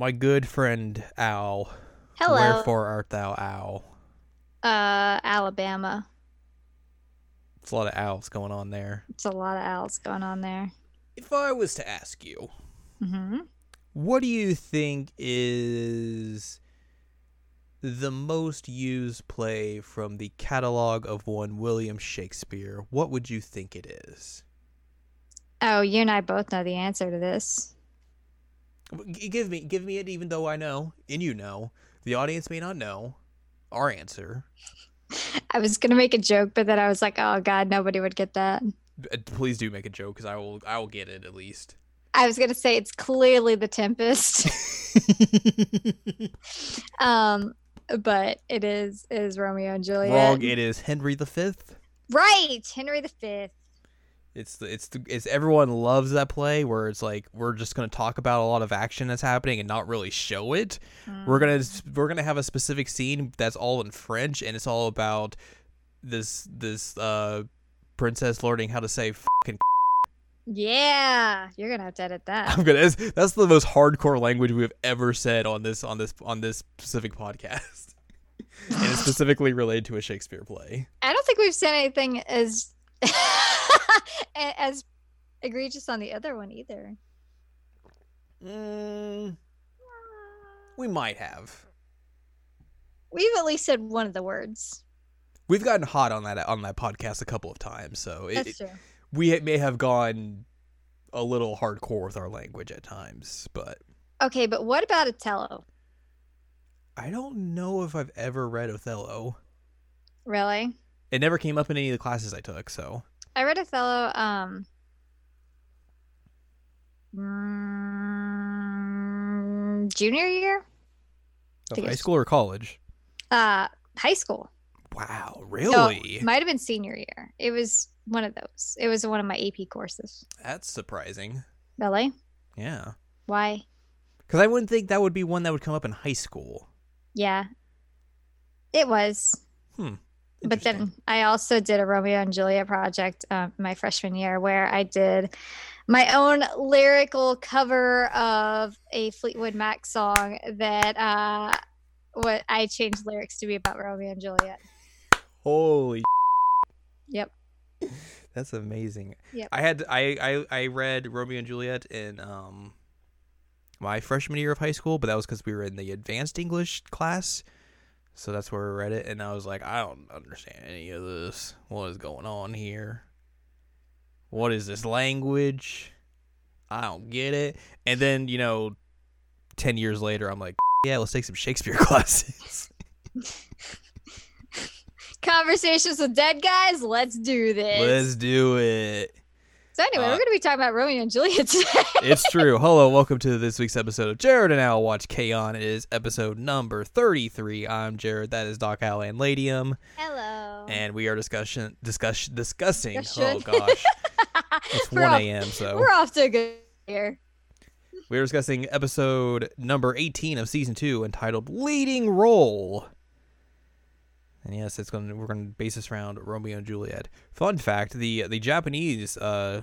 My good friend Al. Hello. Wherefore art thou, Al? Uh, Alabama. It's a lot of owls going on there. It's a lot of owls going on there. If I was to ask you, Mm-hmm. what do you think is the most used play from the catalog of one William Shakespeare? What would you think it is? Oh, you and I both know the answer to this. Give me, give me it, even though I know, and you know, the audience may not know our answer. I was gonna make a joke, but then I was like, oh god, nobody would get that. Uh, Please do make a joke, because I will, I will get it at least. I was gonna say it's clearly the Tempest. um, but it is it is Romeo and Juliet. Wrong. It is Henry V. Right, Henry V. It's the it's the it's everyone loves that play where it's like we're just gonna talk about a lot of action that's happening and not really show it. We're gonna we're gonna have a specific scene that's all in French and it's all about this this uh princess learning how to say fucking. Yeah, you're gonna have to edit that. I'm gonna that's, that's the most hardcore language we've ever said on this on this on this specific podcast, and it's specifically related to a Shakespeare play. I don't think we've said anything as as egregious on the other one either. Mm, we might have. We've at least said one of the words. We've gotten hot on that on that podcast a couple of times, so it, That's true. we may have gone a little hardcore with our language at times, but Okay, but what about Othello? I don't know if I've ever read Othello. Really? It never came up in any of the classes I took, so I read Othello um mm, junior year? of high school or college. Uh high school. Wow, really? might have been senior year. It was one of those. It was one of my AP courses. That's surprising. Really? Yeah, Why? because I wouldn't think that would be one that would come up in high school. Yeah. It was. Hmm. But then I also did a Romeo and Juliet project um, my freshman year where I did my own lyrical cover of a Fleetwood Mac song that uh, what I changed lyrics to be about Romeo and Juliet. holy, Yep. that's amazing. Yep. I had I, I I read Romeo and Juliet in um my freshman year of high school, but that was because we were in the advanced English class. So that's where we read it, and I was like, I don't understand any of this. What is going on here? What is this language? I don't get it. And then, you know, 10 years later, I'm like, yeah, let's take some Shakespeare classes. Conversations with dead guys. Let's do this. let's do it. So anyway, uh, we're going to be talking about Romeo and Juliet today. It's true. Hello, welcome to this week's episode of Jared and Al Watch K-On! It is episode number 33. I'm Jared. That is Doc Al Anladium. Hello. And we are discussion, discuss, discussing. Discussion. Oh, gosh. It's We're 1 a.m., so. We're off to a good here. We are discussing episode number 18 of season 2 entitled Leading Role. And yes, it's going to we're going to base this around Romeo and Juliet. Fun fact, the the Japanese uh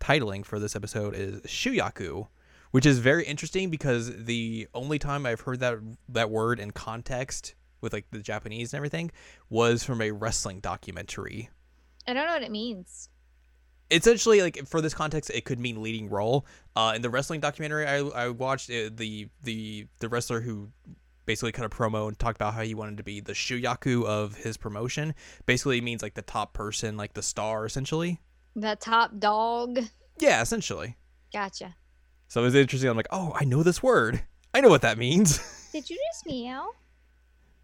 titling for this episode is Shuyaku, which is very interesting because the only time I've heard that that word in context with like the Japanese and everything was from a wrestling documentary I don't know what it means. essentially like for this context it could mean leading role uh in the wrestling documentary i, I watched uh, the the the wrestler who basically cut a promo and talked about how he wanted to be the shuyaku of his promotion basically it means like the top person like the star essentially The top dog. yeah essentially Gotcha. so it was interesting i'm like oh i know this word i know what that means Did you just meow?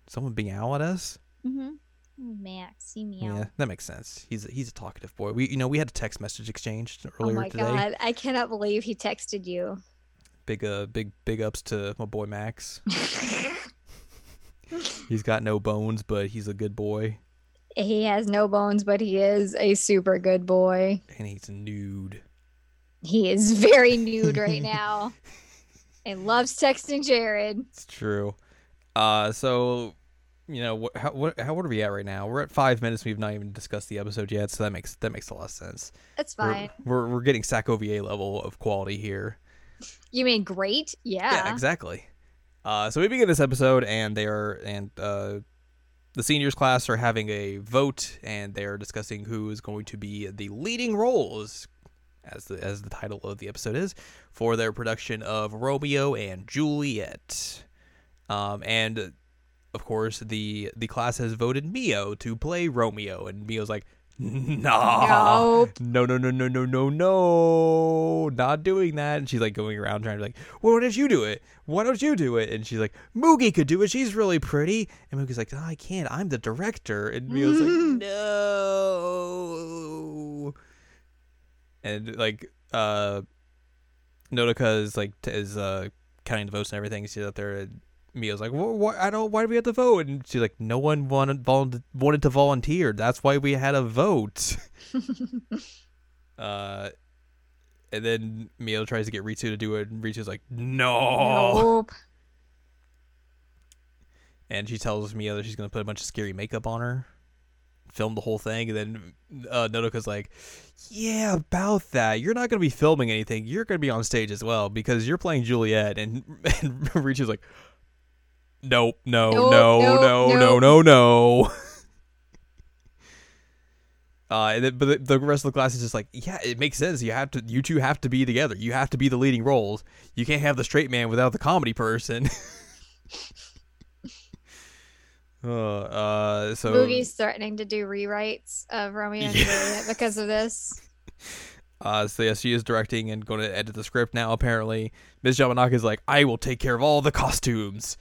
someone being owl at us Mm-hmm. Max, you meow. yeah that makes sense he's a, he's a talkative boy we you know we had a text message exchange earlier today. Oh my today god, I cannot believe he texted you. big uh big big ups to my boy max He's got no bones, but he's a good boy, he has no bones, but he is a super good boy. and he's nude. He is very nude right now and loves texting Jared. It's true. Uh, so you know what? How what? How what are we at right now? We're at five minutes. We've not even discussed the episode yet, so that makes that makes a lot of sense. That's We're- fine. We're we're, getting Sac OVA level of quality here. You mean great? Yeah. Yeah, exactly. Uh, so we begin this episode, and they are and uh, the seniors class are having a vote, and they are discussing who is going to be the leading roles, as the as the title of the episode is, for their production of Romeo and Juliet. Um, and of course, the the class has voted Mio to play Romeo, and Mio's like, Nah, Nope. no, no, no, no, no, no, no, not doing that. And she's like going around trying to be like, well, why don't you do it? Why don't you do it? And she's like, Mugi could do it. She's really pretty. And Mugi's like, I can't. I'm the director. And Mio's like, no. And like, uh, Nodoka is like t- is uh counting the votes and everything. She's out there. And Mio's like, well, why, I don't. Why do we have to vote? And she's like, no one wanted wanted to volunteer. That's why we had a vote. uh, and then Mio tries to get Ritsu to do it, and Ritsu's like, no. Nope. And she tells Mio that she's gonna put a bunch of scary makeup on her, film the whole thing, and then uh, Nodoka's like, "Yeah, about that. You're not gonna be filming anything. You're gonna be on stage as well because you're playing Juliet." And and Ritsu's like, "Nope, no, Nope, no, nope, no, no, nope." no, no." Uh, and then, but the, the rest of the class is just like, yeah, it makes sense. You have to, you two have to be together. You have to be the leading roles. You can't have the straight man without the comedy person. Uh, uh, so Mugi's threatening to do rewrites of Romeo and Yeah. Juliet because of this. Uh, so yeah, she is directing and going to edit the script now. Apparently, Ms. Yamanaka is like, I will take care of all the costumes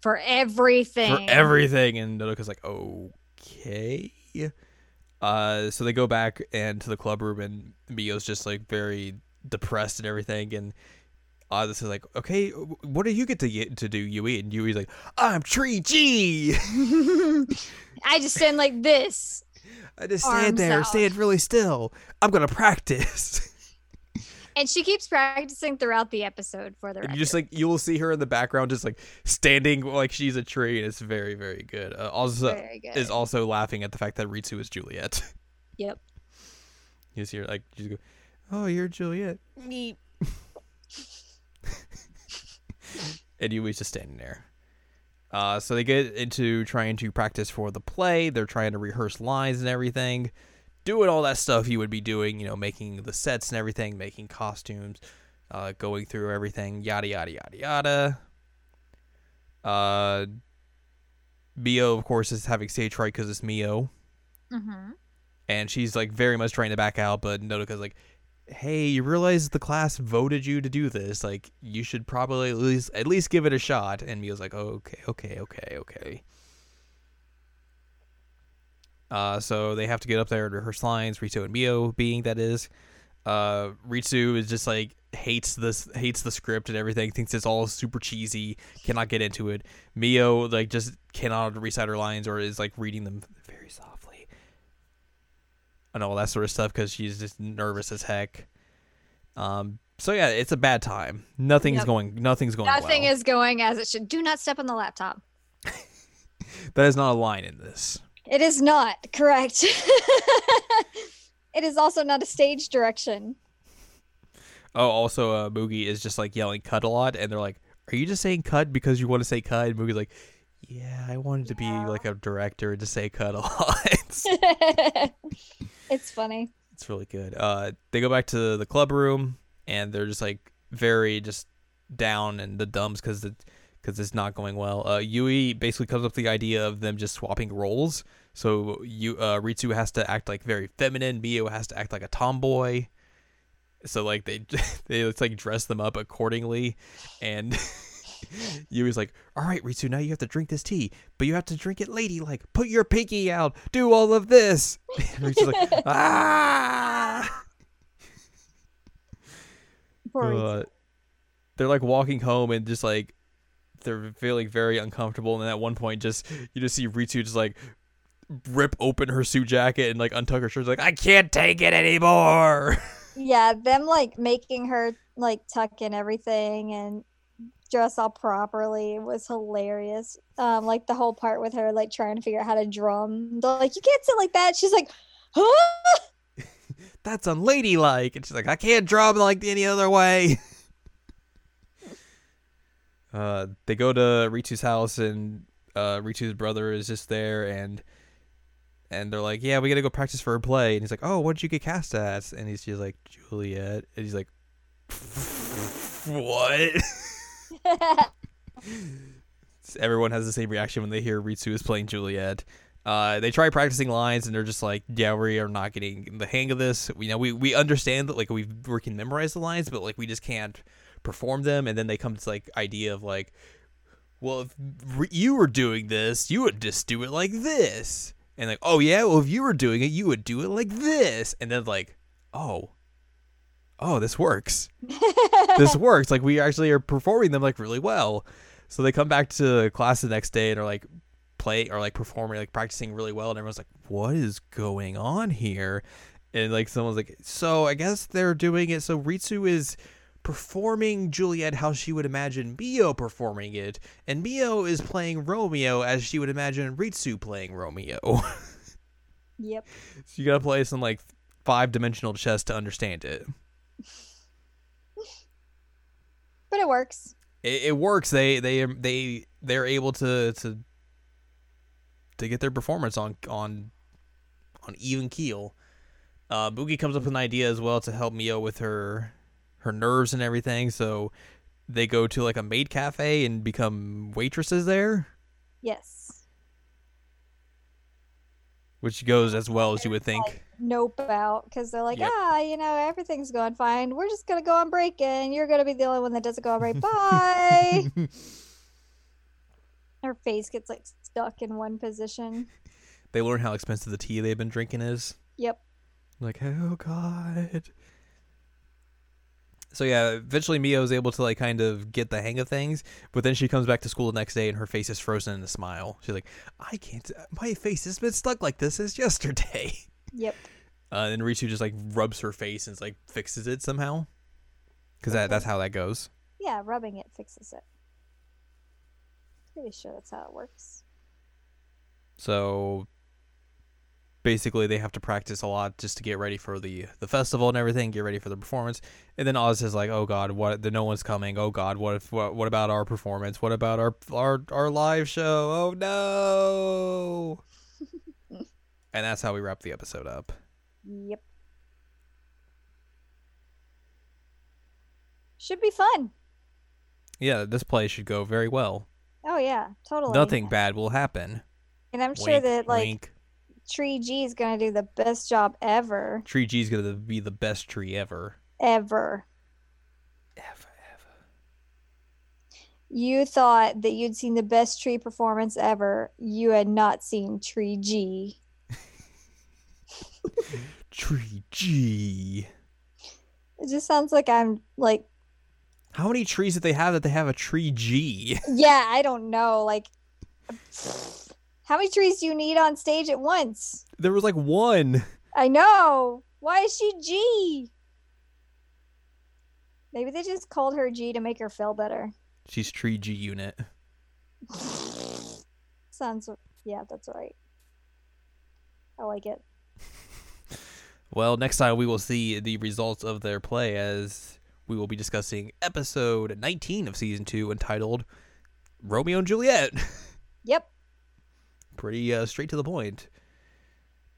For everything. for everything, and Nodoka's like, okay. Uh, so they go back and to the club room, and Mio's just like very depressed and everything, and. Uh, this is like, okay, what do you get to get to do, Yui? And Yui's like, I'm Tree G. I just stand like this. I just stand there, out. stand really still. I'm gonna practice. And she keeps practicing throughout the episode for the And you just like you will see her in the background, just like standing like she's a tree, and it's very very good. Uh, also Very good. is also laughing at the fact that Ritsu is Juliet. Yep. you just hear like you just go, "Oh, you're Juliet." Meep. and Yui's just standing there. Uh, so they get into trying to practice for the play. They're trying to rehearse lines and everything, doing all that stuff you would be doing, you know, making the sets and everything, making costumes, uh, going through everything, yada yada yada yada. Uh, Mio, of course, is having stage fright because it's Mio, Mm-hmm. and she's like very much trying to back out, but Nodoka's like, "Hey, you realize the class voted you to do this? Like, you should probably at least at least give it a shot." And Mio's like, oh, "Okay, okay, okay, okay." Uh, so they have to get up there and rehearse lines. Ritsu and Mio being that is. Uh, Ritsu is just like hates this, hates the script and everything. Thinks it's all super cheesy. Cannot get into it. Mio like just cannot recite her lines or is like reading them very softly and all that sort of stuff because she's just nervous as heck. Um. So yeah, it's a bad time. Nothing's Yep. going. Nothing's going. Nothing well. is going as it should. Do not step on the laptop. That is not a line in this. It is not correct. it is also not a stage direction. Oh, also, uh, Mugi is just like yelling "cut" a lot, and they're like, "Are you just saying cut because you want to say cut?" And Mugi's like, "Yeah, I wanted to be like a director and to say cut a lot." it's funny. It's really good. Uh, they go back to the club room and they're just like very just down and the dumbs because it because it's not going well. Uh, Yui basically comes up with the idea of them just swapping roles. So you uh, Ritsu has to act like very feminine. Mio has to act like a tomboy. So like they they it's like dress them up accordingly, and Yui's like, "All right, Ritsu, now you have to drink this tea, but you have to drink it ladylike. Put your pinky out. Do all of this." And Ritsu's like, "Ah!" Poor Uh, they're like walking home and just like they're feeling very uncomfortable. And then at one point, just you just see Ritsu just like rip open her suit jacket and like untuck her shirt. Like I can't take it anymore. Yeah, them like making her like tuck in everything and dress all properly was hilarious. Um, like the whole part with her like trying to figure out how to drum. They're like, you can't sit like that. She's like, huh? That's unladylike. And she's like, I can't drum like any other way. Uh, they go to Ritsu's house and uh, Ritsu's brother is just there and and they're like, yeah, we gotta go practice for a play. And he's like, oh, what did you get cast as? And he's just like, Juliet. And he's like, what? Everyone has the same reaction when they hear Ritsu is playing Juliet. Uh, they try practicing lines and they're just like, yeah, we are not getting the hang of this. We you know we we understand that like we we can memorize the lines, but like we just can't perform them. And then they come to like idea of like, well, if you were doing this, you would just do it like this and like, oh yeah, well if you were doing it, you would do it like this, and then like, oh, oh, this works. this works. Like we actually are performing them like really well. So they come back to class the next day and are like play or like performing, like practicing really well, and everyone's like, what is going on here? And like someone's like, so I guess they're doing it. So Ritsu is performing Juliet how she would imagine Mio performing it, and Mio is playing Romeo as she would imagine Ritsu playing Romeo. yep. So you gotta play some like five dimensional chess to understand it. but it works. It, it works. They they they they're able to to to get their performance on on on even keel. Uh, Mugi comes up with an idea as well to help Mio with her her nerves and everything. So they go to like a maid cafe and become waitresses there. Yes. Which goes as well as you would think. Like, nope out because they're like, yep. ah, you know, everything's going fine. We're just gonna go on break, and you're gonna be the only one that doesn't go on break. Bye. Her face gets like stuck in one position. They learn how expensive the tea they've been drinking is. Yep. Like, oh god so yeah, eventually Mio is able to like kind of get the hang of things, but then she comes back to school the next day and her face is frozen in a smile. She's like, "I can't. My face has been stuck like this since yesterday." Yep. Uh, and Ritsu just like rubs her face and like fixes it somehow, because that that's how that goes. Yeah, rubbing it fixes it. Pretty sure that's how it works. So basically they have to practice a lot just to get ready for the the festival and everything, get ready for the performance. And then Oz is like, "Oh God, what? The no one's coming. Oh God, what if what? What about our performance? What about our our our live show? Oh no!" and that's how we wrap the episode up. Yep. Should be fun. Yeah, this play should go very well. Oh yeah, totally. Nothing bad will happen. And I'm sure wink, that like wink. Tree G is gonna do the best job ever. Tree G is gonna be the best tree ever. Ever. Ever, ever. You thought that you'd seen the best tree performance ever. You had not seen Tree G. tree G. It just sounds like I'm like. How many trees did they have that they have a tree G? Yeah, I don't know. Like. How many trees do you need on stage at once? There was like one. I know. Why is she G? Maybe they just called her G to make her feel better. She's tree G unit. Sounds yeah, that's right. I like it. well, next time we will see the results of their play as we will be discussing episode 19 of season 2 entitled Romeo and Juliet. Yep pretty uh, straight to the point.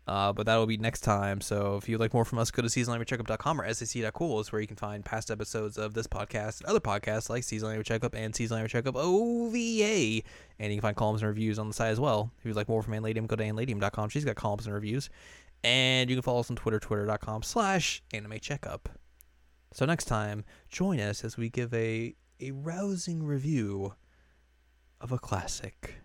Uh, but that'll be next time. So if you'd like more from us, go to seasonalanimecheckup.com or sac.cool is where you can find past episodes of this podcast and other podcasts like Seasonal Anime Checkup and Seasonal Anime Checkup OVA. And you can find columns and reviews on the site as well. If you'd like more from Anladium, go to anladium.com. She's got columns and reviews. And you can follow us on Twitter, twitter.com slash anime checkup. So next time, join us as we give a, a rousing review of a classic.